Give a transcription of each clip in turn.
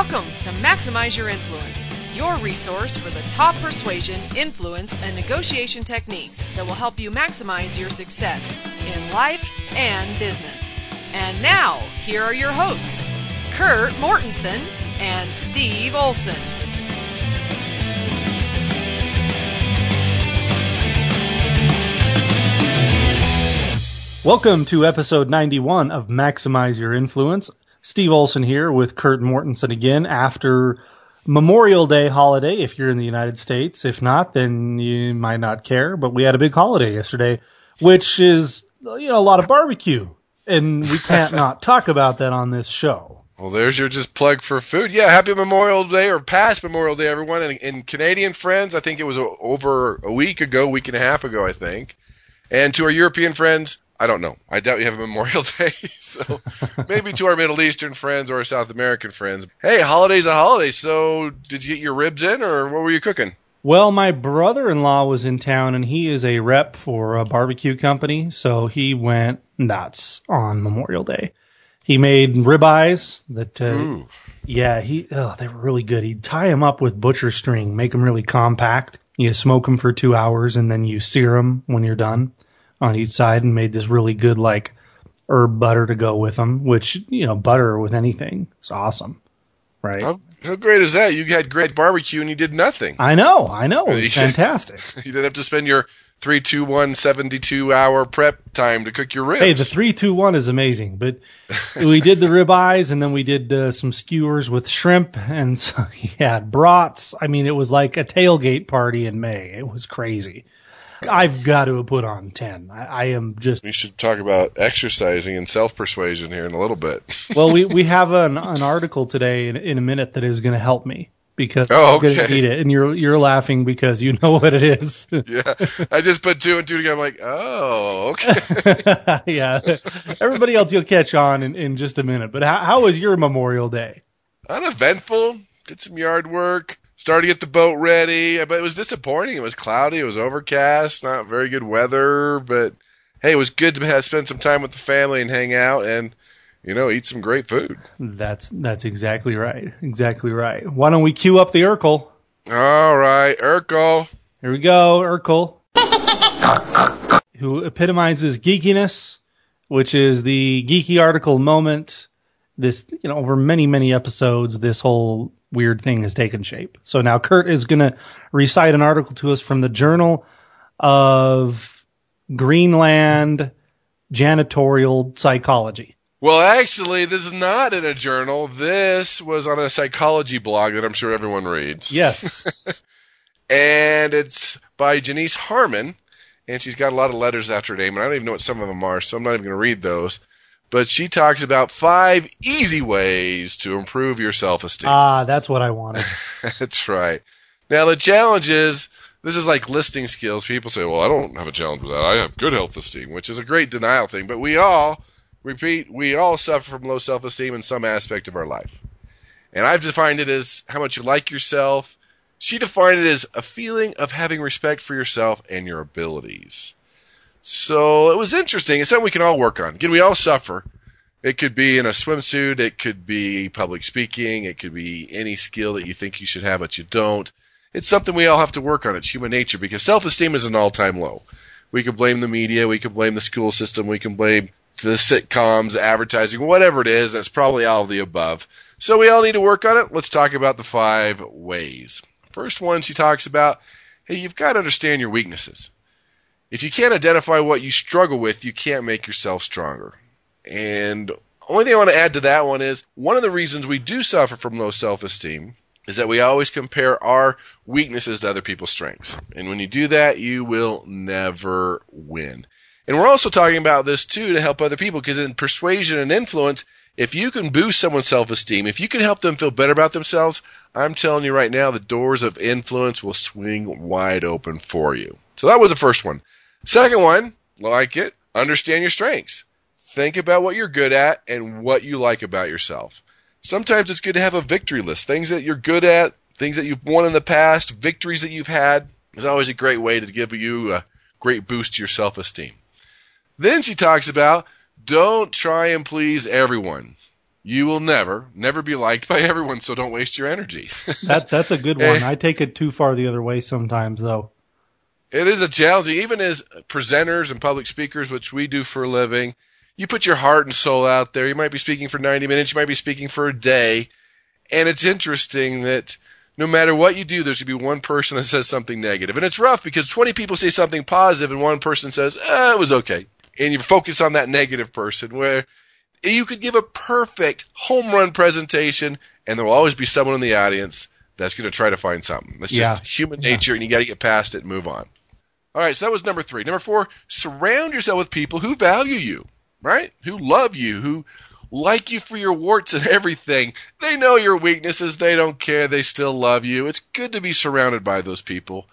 Welcome to Maximize Your Influence, your resource for the top persuasion, influence, and negotiation techniques that will help you maximize your success in life and business. And now, here are your hosts, Kurt Mortensen and Steve Olson. Welcome to episode 91 of Maximize Your Influence. Steve Olson here with Kurt Mortensen again after Memorial Day holiday if you're in the United States. If not, then you might not care, but we had a big holiday yesterday, which is, you know, a lot of barbecue. And we can't not talk about that on this show. Well, there's your just plug for food. Yeah, happy Memorial Day or past Memorial Day, everyone. And, and Canadian friends, I think it was over a week ago, week and a half ago, I think. And to our European friends, I don't know. I doubt you have a Memorial Day. So maybe to our Middle Eastern friends or our South American friends. Hey, holiday's a holiday. So did you get your ribs in or what were you cooking? Well, my brother-in-law was in town and he is a rep for a barbecue company, so he went nuts on Memorial Day. He made ribeyes that, uh, yeah, he, oh, they were really good. He'd tie them up with butcher string, make them really compact. You smoke them for two hours and then you sear them when you're done on each side and made this really good, like, herb butter to go with them, which, you know, butter with anything is awesome. Right? How, how great is that? You had great barbecue and you did nothing. I know, I know. It's fantastic. You didn't have to spend your three, two, one, 72 hour prep time to cook your ribs. Hey, the three, two, one is amazing. But we did the ribeyes, and then we did uh, some skewers with shrimp, and so yeah, brats. I mean, it was like a tailgate party in May. It was crazy. I've got to put on ten. I, I am just we should talk about exercising and self persuasion here in a little bit. well. We we have an an article today in, in a minute that is going to help me because Oh, I'm going to okay. need it, and you're you're laughing because you know what it is. yeah, I just put two and two together. I'm like, oh, okay. yeah, everybody else you'll catch on in, in just a minute. But how, how was your Memorial Day? Uneventful. Did some yard work. Started to get the boat ready, but it was disappointing. It was cloudy. It was overcast. Not very good weather, but hey, it was good to have, spend some time with the family and hang out and you know eat some great food. That's that's exactly right. Exactly right. Why don't we cue up the Urkel? All right, Urkel. Here we go, Urkel. who epitomizes geekiness, which is the geeky article moment. This, you know, over many, many episodes, this whole weird thing has taken shape. So now Kurt is going to recite an article to us from the Journal of Greenland Janitorial Psychology. Well, actually, this is not in a journal. This was on a psychology blog that I'm sure everyone reads. Yes. and it's by Janice Harmon, and she's got a lot of letters after her name, and I don't even know what some of them are, so I'm not even going to read those. But she talks about five easy ways to improve your self esteem. Ah, that's what I wanted. That's right. Now, the challenge is this is like listing skills. People say, well, I don't have a challenge with that. I have good self esteem, which is a great denial thing. But we all, repeat, we all suffer from low self esteem in some aspect of our life. And I've defined it as how much you like yourself. She defined it as a feeling of having respect for yourself and your abilities. So it was interesting. It's something we can all work on. Again, we all suffer. It could be in a swimsuit. It could be public speaking. It could be any skill that you think you should have, but you don't. It's something we all have to work on. It's human nature because self-esteem is an all-time low. We can blame the media. We can blame the school system. We can blame the sitcoms, advertising, whatever it is. That's probably all of the above. So we all need to work on it. Let's talk about the five ways. First one, she talks about, hey, you've got to understand your weaknesses. If you can't identify what you struggle with, you can't make yourself stronger. And only thing I want to add to that one is one of the reasons we do suffer from low self-esteem is that we always compare our weaknesses to other people's strengths. And when you do that, you will never win. And we're also talking about this too to help other people because in persuasion and influence, if you can boost someone's self-esteem, if you can help them feel better about themselves, I'm telling you right now, the doors of influence will swing wide open for you. So that was the first one. Second one, like it, understand your strengths. Think about what you're good at and what you like about yourself. Sometimes it's good to have a victory list. Things that you're good at, things that you've won in the past, victories that you've had is always a great way to give you a great boost to your self-esteem. Then she talks about don't try and please everyone. you will never, never be liked by everyone, so don't waste your energy. that that's a good one. I take it too far the other way sometimes though. It is a challenge, even as presenters and public speakers, which we do for a living. You put your heart and soul out there. You might be speaking for 90 minutes. You might be speaking for a day. And it's interesting that no matter what you do, there should be one person that says something negative. And it's rough because 20 people say something positive and one person says, eh, it was okay. And you focus on that negative person where you could give a perfect home run presentation and there will always be someone in the audience that's going to try to find something. That's yeah. just human nature yeah. and you got to get past it and move on. All right, so that was number three. Number four, surround yourself with people who value you, right? Who love you, who like you for your warts and everything. They know your weaknesses. They don't care. They still love you. It's good to be surrounded by those people.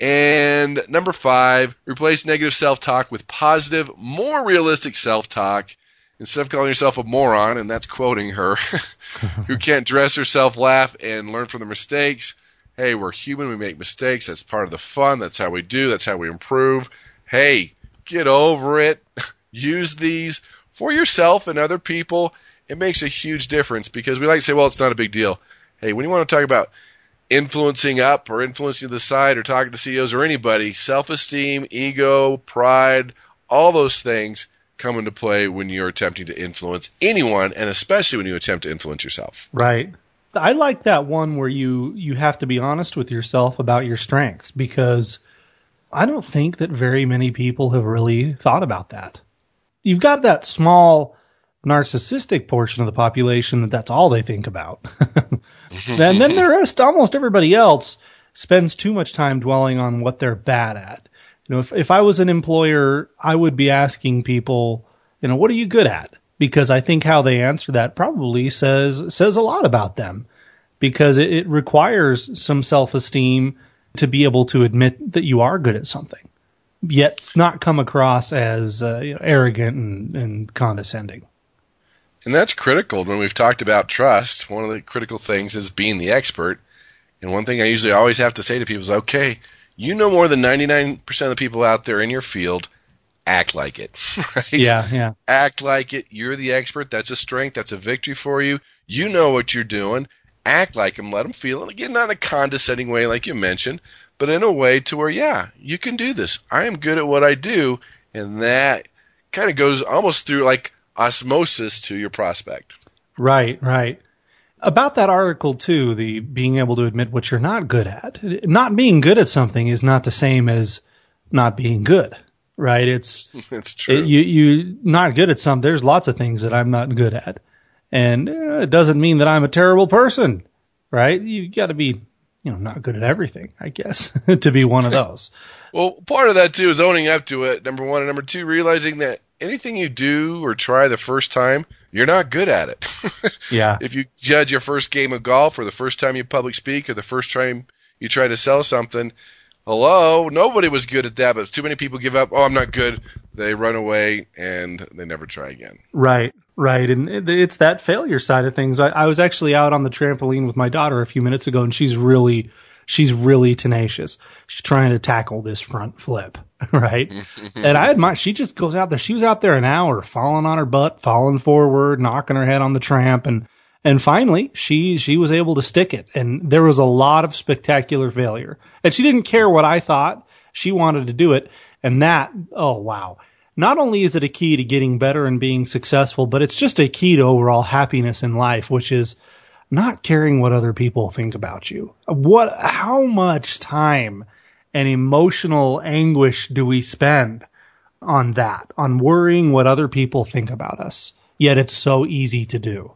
And number five, replace negative self-talk with positive, more realistic self-talk. Instead of calling yourself a moron, and that's quoting her, who can't dress herself, laugh, and learn from the mistakes, hey, we're human, we make mistakes, that's part of the fun, that's how we do, that's how we improve. Hey, get over it. Use these for yourself and other people. It makes a huge difference because we like to say, well, it's not a big deal. Hey, when you want to talk about influencing up or influencing the side or talking to CEOs or anybody, self esteem, ego, pride, all those things come into play when you're attempting to influence anyone and especially when you attempt to influence yourself. Right. I like that one where you you have to be honest with yourself about your strengths because I don't think that very many people have really thought about that. You've got that small narcissistic portion of the population that that's all they think about. and then the rest, almost everybody else spends too much time dwelling on what they're bad at. You know, if, if I was an employer, I would be asking people, you know, what are you good at? Because I think how they answer that probably says says a lot about them because it, it requires some self esteem to be able to admit that you are good at something, yet not come across as uh, you know, arrogant and, and condescending. And that's critical when we've talked about trust. One of the critical things is being the expert. And one thing I usually always have to say to people is, okay, you know more than 99% of the people out there in your field act like it. Right? Yeah, yeah. Act like it. You're the expert. That's a strength. That's a victory for you. You know what you're doing. Act like them. Let them feel it. Again, not in a condescending way like you mentioned, but in a way to where, yeah, you can do this. I am good at what I do. And that kind of goes almost through like osmosis to your prospect. Right, right. About that article too, the being able to admit what you're not good at. Not being good at something is not the same as not being good right? It's it's true. It, you you not good at some. There's lots of things that I'm not good at, and uh, it doesn't mean that I'm a terrible person, right? You got to be you know not good at everything, I guess, to be one of those. well, part of that too is owning up to it. Number one, and number two, realizing that anything you do or try the first time, you're not good at it. yeah. If you judge your first game of golf or the first time you public speak or the first time you try to sell something, hello, nobody was good at that, but too many people give up. Oh, I'm not good. They run away and they never try again. Right, right. And it's that failure side of things. I, I was actually out on the trampoline with my daughter a few minutes ago and she's really, she's really tenacious. She's trying to tackle this front flip, right? and I admire, she just goes out there. She was out there an hour, falling on her butt, falling forward, knocking her head on the tramp and, and finally, she, she was able to stick it. And there was a lot of spectacular failure. And she didn't care what I thought. She wanted to do it. And that, oh wow. Not only is it a key to getting better and being successful, but it's just a key to overall happiness in life, which is not caring what other people think about you. What, how much time and emotional anguish do we spend on that, on worrying what other people think about us? Yet it's so easy to do.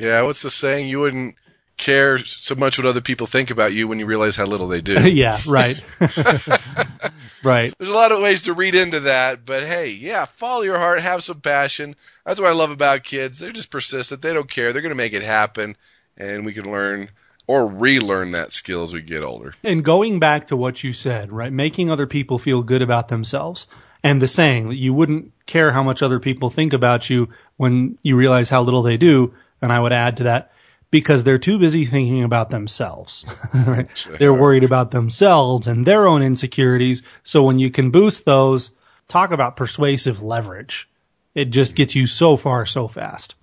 Yeah, what's the saying? You wouldn't care so much what other people think about you when you realize how little they do. yeah, right. right. There's a lot of ways to read into that, but hey, yeah, follow your heart, have some passion. That's what I love about kids. They're just persistent. They don't care. They're going to make it happen, and we can learn or relearn that skill as we get older. And going back to what you said, right? Making other people feel good about themselves. And the saying that you wouldn't care how much other people think about you when you realize how little they do and I would add to that because they're too busy thinking about themselves. right? They're worried about themselves and their own insecurities. So when you can boost those, talk about persuasive leverage. It just gets you so far so fast.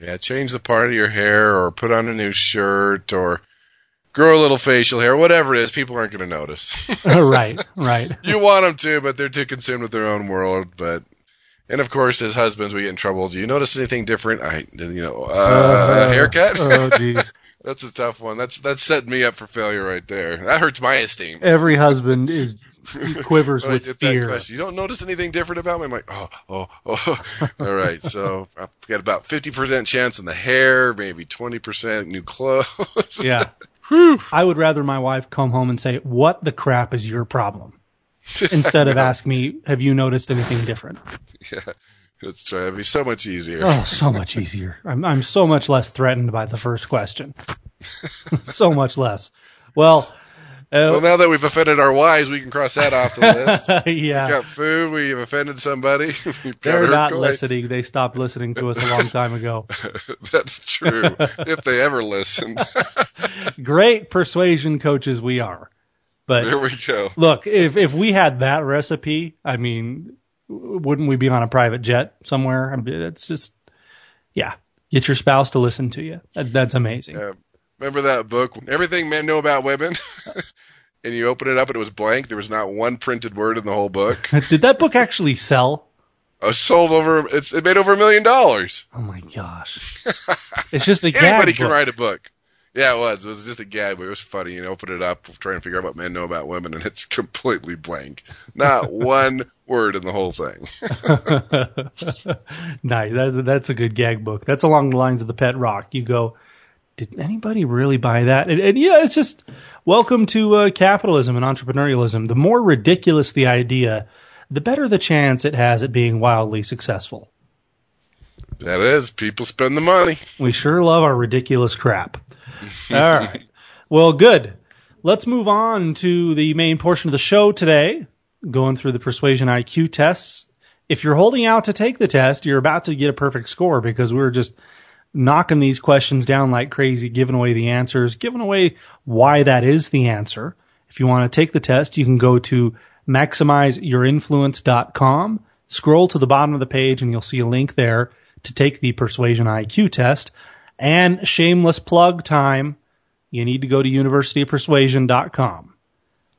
Yeah, change the part of your hair or put on a new shirt or grow a little facial hair, whatever it is, people aren't going to notice. right, right. you want them to, but they're too consumed with their own world. But and of course, as husbands, we get in trouble. Do you notice anything different? I, you know, uh, haircut. Oh, jeez. That's a tough one. That's that's setting me up for failure right there. That hurts my esteem. Every husband is quivers with fear. you don't notice anything different about me? I'm like, oh, oh, oh. All right. So I've got about 50% chance in the hair, maybe 20% new clothes. Yeah. I would rather my wife come home and say, "What the crap is your problem?" instead of ask me, "Have you noticed anything different?" yeah. Let's try. It'd be so much easier. Oh, so much easier. I'm I'm so much less threatened by the first question. so much less. Well, Well, uh, now that we've offended our wives, we can cross that off the list. yeah. We got food. We've offended somebody. They're not listening. They stopped listening to us a long time ago. That's true. if they ever listened. Great persuasion coaches we are. But there we go. look, if if we had that recipe, I mean, wouldn't we be on a private jet somewhere? I mean, it's just, yeah. Get your spouse to listen to you. That, that's amazing. Yeah. Remember that book, Everything Men Know About Women? and you open it up and it was blank. There was not one printed word in the whole book. Did that book actually sell? I sold over. It's it made over a million dollars. Oh my gosh! It's just a gag Anybody can book. write a book. Yeah, it was. It was just a gag book. It was funny. You open it up, trying to figure out what men know about women, and it's completely blank. Not one word in the whole thing. nice. That's, that's a good gag book. That's along the lines of the Pet Rock. You go, did anybody really buy that? And, and yeah, it's just welcome to uh, capitalism and entrepreneurialism. The more ridiculous the idea, the better the chance it has at being wildly successful. That is, people spend the money. We sure love our ridiculous crap. All right. Well, good. Let's move on to the main portion of the show today, going through the persuasion IQ tests. If you're holding out to take the test, you're about to get a perfect score because we we're just knocking these questions down like crazy, giving away the answers, giving away why that is the answer. If you want to take the test, you can go to maximizeyourinfluence.com, scroll to the bottom of the page, and you'll see a link there to take the persuasion IQ test. And shameless plug time, you need to go to universityofpersuasion.com.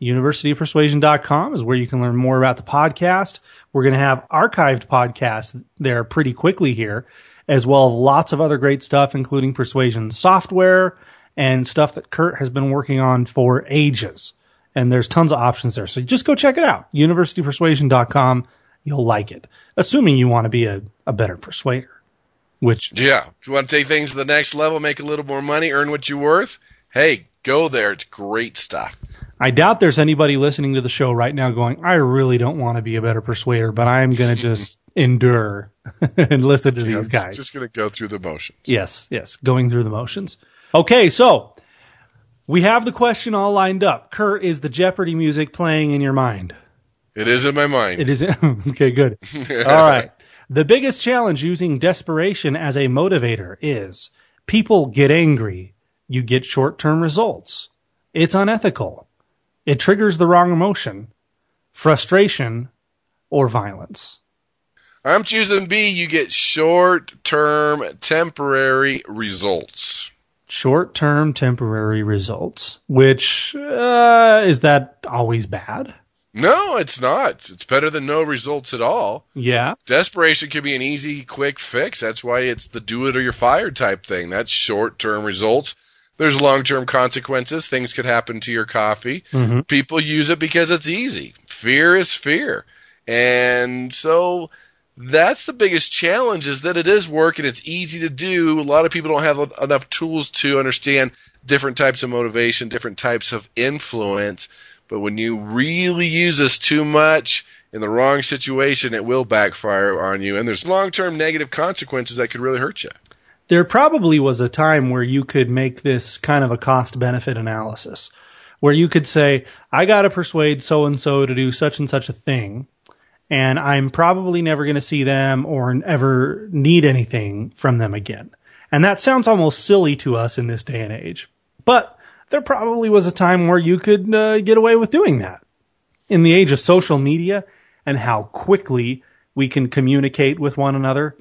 Universityofpersuasion.com is where you can learn more about the podcast. We're going to have archived podcasts there pretty quickly here, as well as lots of other great stuff, including persuasion software and stuff that Kurt has been working on for ages. And there's tons of options there. So just go check it out. Universitypersuasion.com. You'll like it. Assuming you want to be a, a better persuader, which Yeah. If you want to take things to the next level, make a little more money, earn what you're worth, hey, go there. It's great stuff. I doubt there's anybody listening to the show right now going, I really don't want to be a better persuader, but I'm going to just endure and listen to I'm these guys. Just going to go through the motions. Yes, yes, going through the motions. Okay, so we have the question all lined up. Kurt, is the Jeopardy music playing in your mind? It is in my mind. It is. okay, good. All right. The biggest challenge using desperation as a motivator is people get angry. You get short term results. It's unethical. It triggers the wrong emotion, frustration, or violence. I'm choosing B. You get short term, temporary results. Short term temporary results, which, uh, is that always bad? No, it's not. It's better than no results at all. Yeah. Desperation can be an easy, quick fix. That's why it's the do it or you're fired type thing. That's short term results. There's long term consequences. Things could happen to your coffee. Mhm. People use it because it's easy. Fear is fear. And so that's the biggest challenge is that it is work and it's easy to do. A lot of people don't have enough tools to understand different types of motivation, different types of influence. But when you really use this too much in the wrong situation, it will backfire on you. And there's long term negative consequences that could really hurt you. There probably was a time where you could make this kind of a cost benefit analysis where you could say, I got to persuade so and so to do such and such a thing. And I'm probably never going to see them or ever need anything from them again. And that sounds almost silly to us in this day and age. But there probably was a time where you could uh, get away with doing that. In the age of social media and how quickly we can communicate with one another,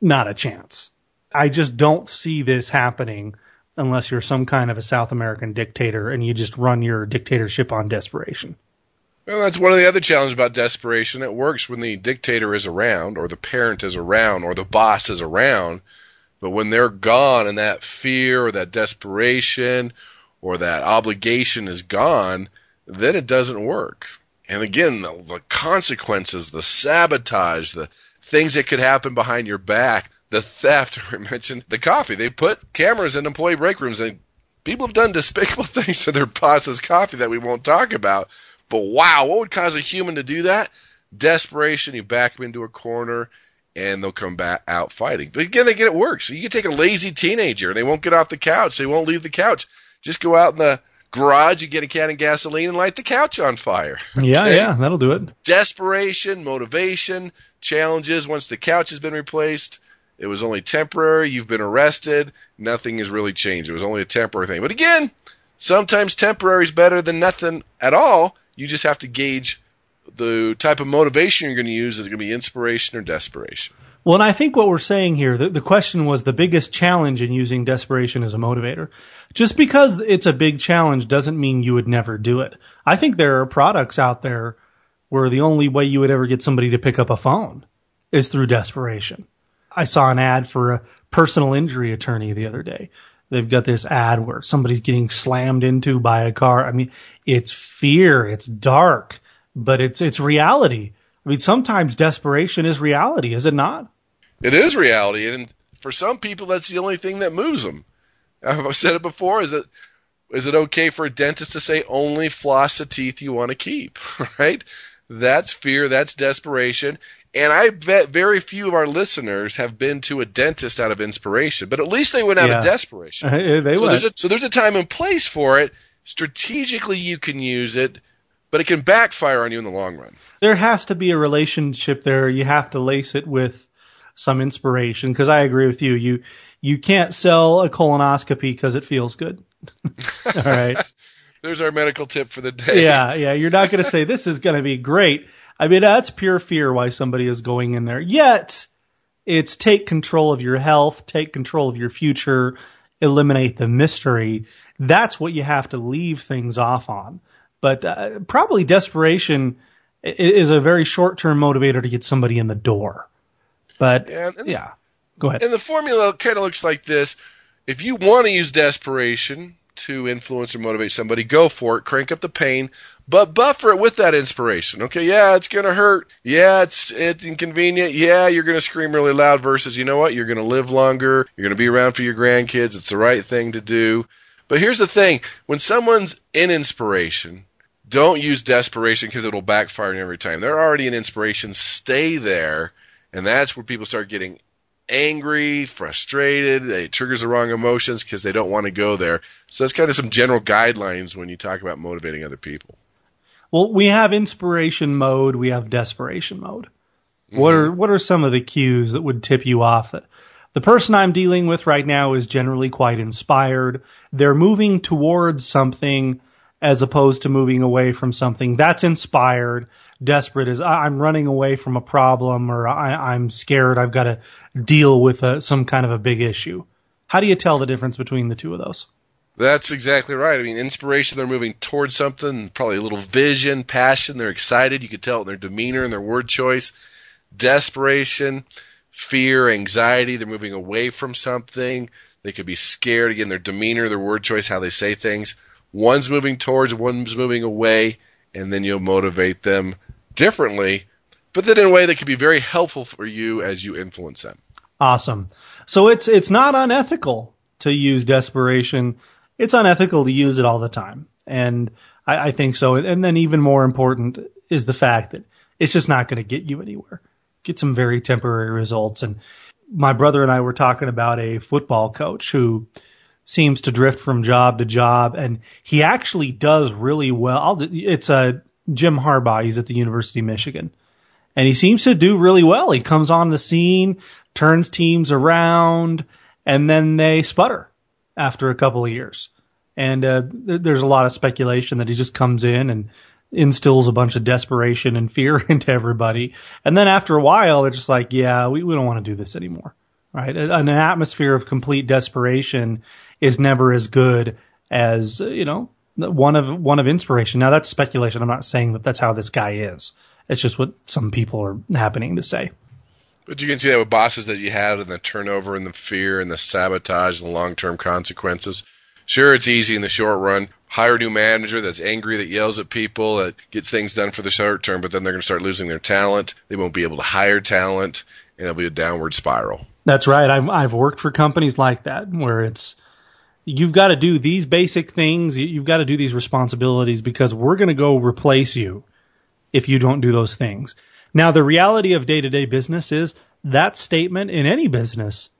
not a chance. I just don't see this happening unless you're some kind of a South American dictator and you just run your dictatorship on desperation. Well, that's one of the other challenges about desperation. It works when the dictator is around, or the parent is around, or the boss is around. But when they're gone and that fear or that desperation or that obligation is gone, then it doesn't work. And again, the, the consequences, the sabotage, the things that could happen behind your back, the theft, I mentioned the coffee. They put cameras in employee break rooms and people have done despicable things to their boss's coffee that we won't talk about. But wow, what would cause a human to do that? Desperation, you back them into a corner and they'll come back out fighting. But again, they get it works. So you can take a lazy teenager and they won't get off the couch. They won't leave the couch. Just go out in the garage and get a can of gasoline and light the couch on fire. Okay? Yeah, yeah, that'll do it. Desperation, motivation, challenges. Once the couch has been replaced, it was only temporary. You've been arrested. Nothing has really changed. It was only a temporary thing. But again, sometimes temporary is better than nothing at all. You just have to gauge the type of motivation you're going to use. Is it going to be inspiration or desperation? Well, and I think what we're saying here, the, the question was the biggest challenge in using desperation as a motivator. Just because it's a big challenge doesn't mean you would never do it. I think there are products out there where the only way you would ever get somebody to pick up a phone is through desperation. I saw an ad for a personal injury attorney the other day. They've got this ad where somebody's getting slammed into by a car. I mean, it's fear, it's dark, but it's it's reality. I mean, sometimes desperation is reality, is it not? It is reality, and for some people, that's the only thing that moves them. I've said it before. Is it is it okay for a dentist to say only floss the teeth you want to keep? Right? That's fear. That's desperation. And I bet very few of our listeners have been to a dentist out of inspiration, but at least they went out yeah. of desperation. they so, went. There's a, so there's a time and place for it. Strategically, you can use it, but it can backfire on you in the long run. There has to be a relationship there. You have to lace it with some inspiration because I agree with you. You you can't sell a colonoscopy because it feels good. All right. There's our medical tip for the day. Yeah, yeah. You're not going to say this is going to be great. I mean, that's pure fear why somebody is going in there. Yet, it's take control of your health, take control of your future, eliminate the mystery. That's what you have to leave things off on. But uh, probably desperation is a very short term motivator to get somebody in the door. But yeah, yeah. go ahead. And the formula kind of looks like this: if you want to use desperation to influence or motivate somebody, go for it. Crank up the pain, but buffer it with that inspiration. Okay, yeah, it's gonna hurt. Yeah, it's it's inconvenient. Yeah, you're gonna scream really loud. Versus, you know what? You're gonna live longer. You're gonna be around for your grandkids. It's the right thing to do. But here's the thing: when someone's in inspiration, don't use desperation because it'll backfire every time. They're already in inspiration. Stay there and that's where people start getting angry, frustrated. It triggers the wrong emotions because they don't want to go there. So that's kind of some general guidelines when you talk about motivating other people. Well, we have inspiration mode, we have desperation mode. Mm-hmm. What are what are some of the cues that would tip you off that the person I'm dealing with right now is generally quite inspired. They're moving towards something as opposed to moving away from something that's inspired desperate is I'm running away from a problem or I, am scared. I've got to deal with a, some kind of a big issue. How do you tell the difference between the two of those? That's exactly right. I mean, inspiration, they're moving towards something, probably a little vision, passion. They're excited. You could tell it in their demeanor and their word choice. Desperation, fear, anxiety. They're moving away from something. They could be scared. Again, their demeanor, their word choice, how they say things. One's moving towards, one's moving away, and then you'll motivate them differently, but then in a way that can be very helpful for you as you influence them. Awesome. So it's it's not unethical to use desperation. It's unethical to use it all the time, and I, I think so. And then even more important is the fact that it's just not going to get you anywhere. Get some very temporary results. And my brother and I were talking about a football coach who seems to drift from job to job, and he actually does really well. I'll, it's a Jim Harbaugh. He's at the University of Michigan. And he seems to do really well. He comes on the scene, turns teams around, and then they sputter after a couple of years. And uh, there's a lot of speculation that he just comes in and instills a bunch of desperation and fear into everybody. And then after a while, they're just like, yeah, we, we don't want to do this anymore. right? An atmosphere of complete desperation is never as good as, you know, one of, one of inspiration. Now that's speculation. I'm not saying that that's how this guy is. It's just what some people are happening to say. But you can see that with bosses that you had and the turnover and the fear and the sabotage and the long term consequences. Sure, it's easy in the short run. Hire a new manager that's angry, that yells at people, that gets things done for the short term, but then they're going to start losing their talent. They won't be able to hire talent, and it'll be a downward spiral. That's right. I've, I've worked for companies like that where it's, you've got to do these basic things. You've got to do these responsibilities because we're going to go replace you if you don't do those things. Now, the reality of day to day business is that statement in any business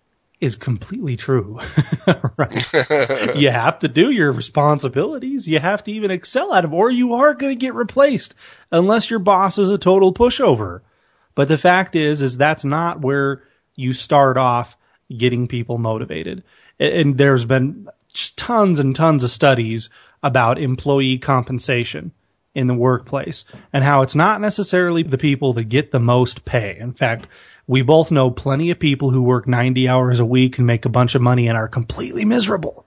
is completely true. right? you have to do your responsibilities. You have to even excel at them or you are going to get replaced unless your boss is a total pushover. But the fact is, is that's not where you start off getting people motivated. And there's been tons and tons of studies about employee compensation in the workplace and how it's not necessarily the people that get the most pay. In fact, we both know plenty of people who work 90 hours a week and make a bunch of money and are completely miserable,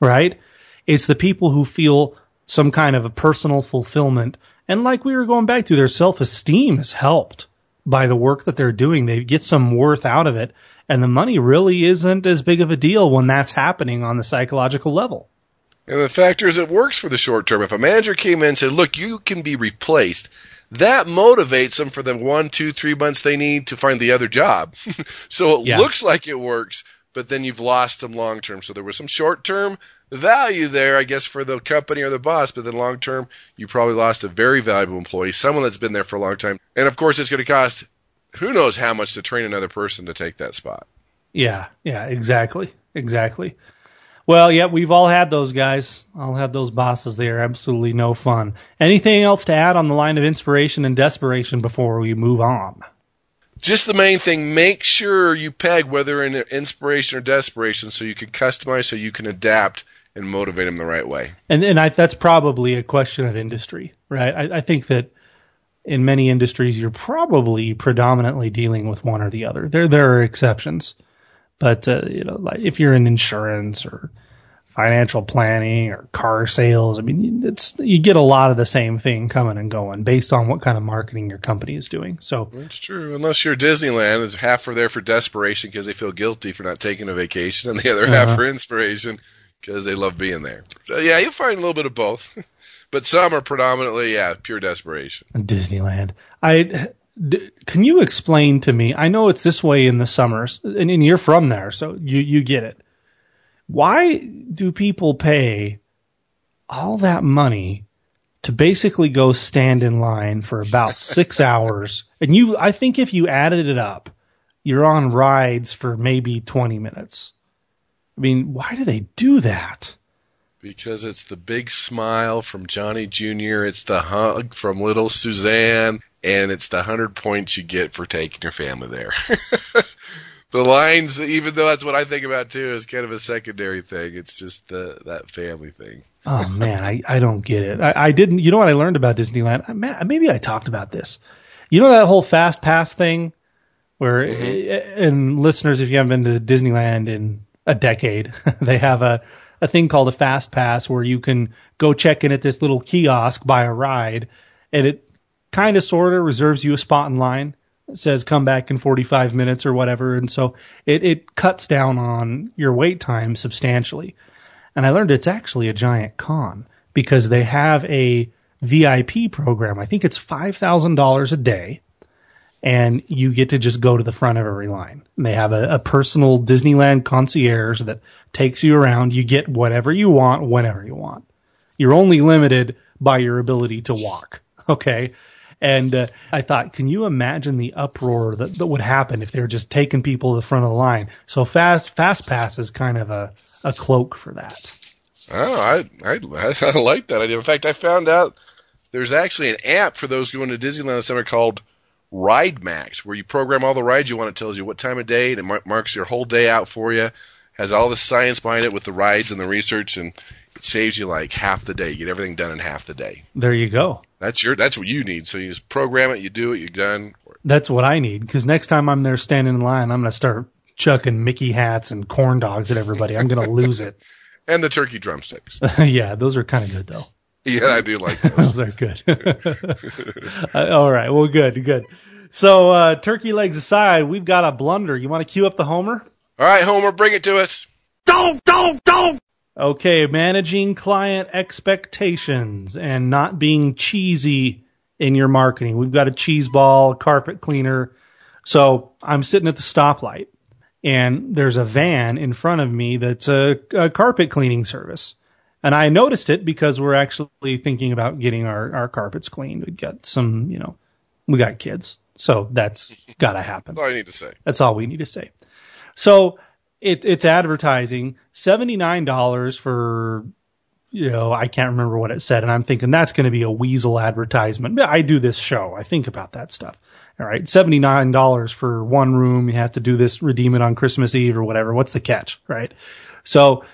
right? It's the people who feel some kind of a personal fulfillment. And like we were going back to, their self esteem is helped by the work that they're doing. They get some worth out of it. And the money really isn't as big of a deal when that's happening on the psychological level. And the factor is it works for the short term. If a manager came in and said, look, you can be replaced, that motivates them for the one, two, three months they need to find the other job. so it yeah. looks like it works, but then you've lost them long term. So there was some short term value there, I guess, for the company or the boss, but then long term, you probably lost a very valuable employee, someone that's been there for a long time. And of course, it's going to cost who knows how much to train another person to take that spot. Yeah, yeah, exactly. Exactly. Well, yeah, we've all had those guys. I'll have those bosses. They are absolutely no fun. Anything else to add on the line of inspiration and desperation before we move on? Just the main thing, make sure you peg whether in inspiration or desperation so you can customize, so you can adapt and motivate them the right way. And and I, that's probably a question of industry, right? I, I think that in many industries you're probably predominantly dealing with one or the other. There there are exceptions. But uh, you know, like if you're in insurance or financial planning or car sales, I mean, it's you get a lot of the same thing coming and going based on what kind of marketing your company is doing. So that's true. Unless you're Disneyland, it's half are there for desperation because they feel guilty for not taking a vacation, and the other uh-huh. half for inspiration because they love being there. So yeah, you'll find a little bit of both. but some are predominantly yeah pure desperation. Disneyland. I can you explain to me? I know it's this way in the summers, and, and you're from there, so you you get it. Why do people pay all that money to basically go stand in line for about six hours? And you, I think if you added it up, you're on rides for maybe 20 minutes. I mean, why do they do that? Because it's the big smile from Johnny Jr., it's the hug from little Suzanne, and it's the hundred points you get for taking your family there. the lines, even though that's what I think about too, is kind of a secondary thing. It's just the that family thing. oh man, I, I don't get it. I, I didn't. You know what I learned about Disneyland? Man, maybe I talked about this. You know that whole fast pass thing, where mm-hmm. and listeners, if you haven't been to Disneyland in a decade, they have a a thing called a fast pass where you can go check in at this little kiosk, buy a ride, and it kind of sort of reserves you a spot in line. It says come back in 45 minutes or whatever. And so it, it cuts down on your wait time substantially. And I learned it's actually a giant con because they have a VIP program. I think it's $5,000 a day and you get to just go to the front of every line. And they have a, a, personal Disneyland concierge that takes you around. You get whatever you want, whenever you want. You're only limited by your ability to walk. Okay. And uh, I thought, can you imagine the uproar that, that would happen if they were just taking people to the front of the line? So fast fast pass is kind of a, a cloak for that. Oh, I, I I like that idea. In fact, I found out there's actually an app for those going to Disneyland this summer called Ride Max, where you program all the rides you want. It tells you what time of day, and it marks your whole day out for you. Has all the science behind it with the rides and the research, and it saves you like half the day. You get everything done in half the day. There you go. That's your that's what you need. So you just program it, you do it, you're done. That's what I need because next time I'm there standing in line, I'm going to start chucking Mickey hats and corn dogs at everybody. I'm going to lose it. And the turkey drumsticks. yeah, those are kind of good though. Yeah, I do like those. those are good. Uh, all right. Well, good, good. So, uh, turkey legs aside, we've got a blunder. You want to cue up the Homer? All right, Homer, bring it to us. Don't, don't, don't. Okay, managing client expectations and not being cheesy in your marketing. We've got a cheese ball, carpet cleaner. So I'm sitting at the stoplight and there's a van in front of me that's a, a carpet cleaning service. And I noticed it because we're actually thinking about getting our, our carpets cleaned. We got some, you know, we got kids. So that's got to happen. That's all I need to say. That's all we need to say. So it, it's advertising $79 for, you know, I can't remember what it said. And I'm thinking that's going to be a weasel advertisement. I do this show. I think about that stuff. All right. $79 for one room. You have to do this, redeem it on Christmas Eve or whatever. What's the catch? Right. So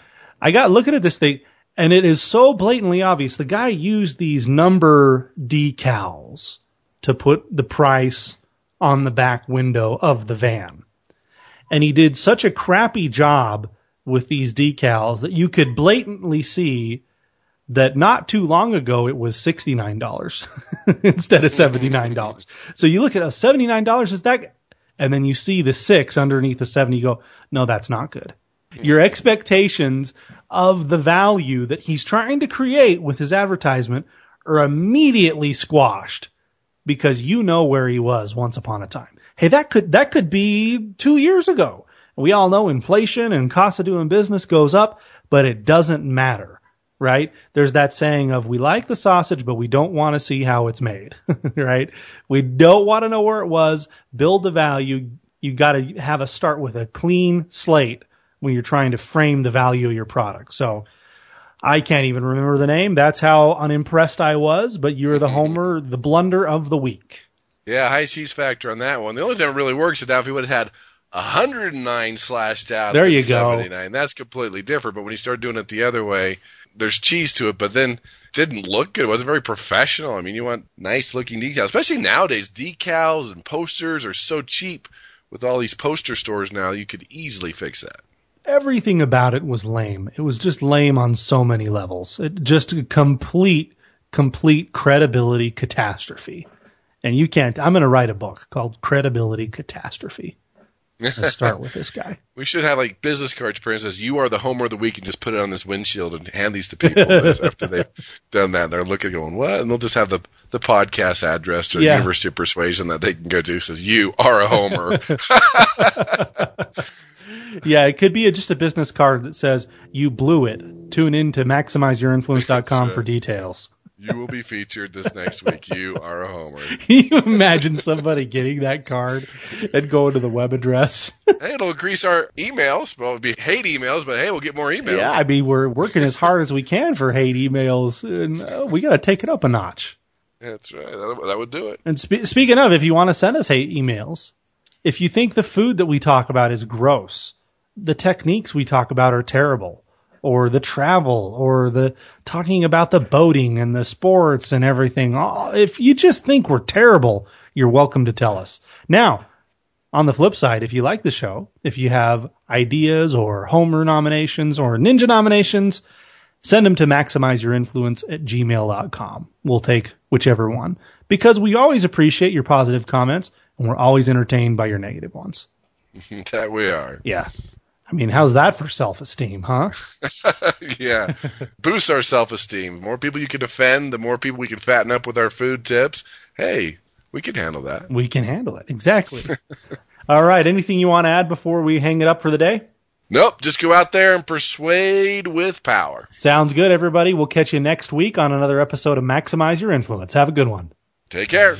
I got looking at this thing and it is so blatantly obvious. The guy used these number decals to put the price on the back window of the van. And he did such a crappy job with these decals that you could blatantly see that not too long ago it was $69 instead of $79. So you look at a $79 is that, and then you see the six underneath the seven, you go, no, that's not good. Your expectations of the value that he's trying to create with his advertisement are immediately squashed because you know where he was once upon a time. Hey, that could, that could be two years ago. We all know inflation and cost of doing business goes up, but it doesn't matter, right? There's that saying of we like the sausage, but we don't want to see how it's made, right? We don't want to know where it was, build the value. You got to have a start with a clean slate when you're trying to frame the value of your product. So I can't even remember the name. That's how unimpressed I was, but you're the homer, the blunder of the week. Yeah, high cheese factor on that one. The only time it really works is now if he would have had 109 slashed out. There you go. 79. That's completely different. But when you start doing it the other way, there's cheese to it, but then it didn't look good. It wasn't very professional. I mean, you want nice looking decals, especially nowadays. Decals and posters are so cheap with all these poster stores now. You could easily fix that. Everything about it was lame. It was just lame on so many levels. It just a complete, complete credibility catastrophe. And you can't, I'm going to write a book called Credibility Catastrophe. Let's start with this guy. We should have like business cards printed says you are the homer of the week and just put it on this windshield and hand these to people after they've done that. They're looking going, What? And they'll just have the the podcast address to the Yeah. University of Persuasion that they can go to says you are a homer. Yeah, it could be a, just a business card that says, you blew it. Tune in to maximizeyourinfluence.com for details. You will be featured this next week. You are a homer. Can you imagine somebody getting that card and going to the web address? Hey, it'll increase our emails. Well, it'll be hate emails, but hey, we'll get more emails. Yeah, I mean, we're working as hard as we can for hate emails, and uh, we got to take it up a notch. That's right. That, that would do it. And spe- speaking of, if you want to send us hate emails, if you think the food that we talk about is gross, the techniques we talk about are terrible, or the travel, or the talking about the boating and the sports and everything, oh, if you just think we're terrible, you're welcome to tell us. Now, on the flip side, if you like the show, if you have ideas or Homer nominations or Ninja nominations, send them to maximizeyourinfluence at gmail.com. We'll take whichever one because we always appreciate your positive comments and we're always entertained by your negative ones. that we are. Yeah. I mean, how's that for self esteem, huh? yeah. Boost our self esteem. More people you can offend, the more people we can fatten up with our food tips. Hey, we can handle that. We can handle it. Exactly. All right. Anything you want to add before we hang it up for the day? Nope. Just go out there and persuade with power. Sounds good, everybody. We'll catch you next week on another episode of Maximize Your Influence. Have a good one. Take care.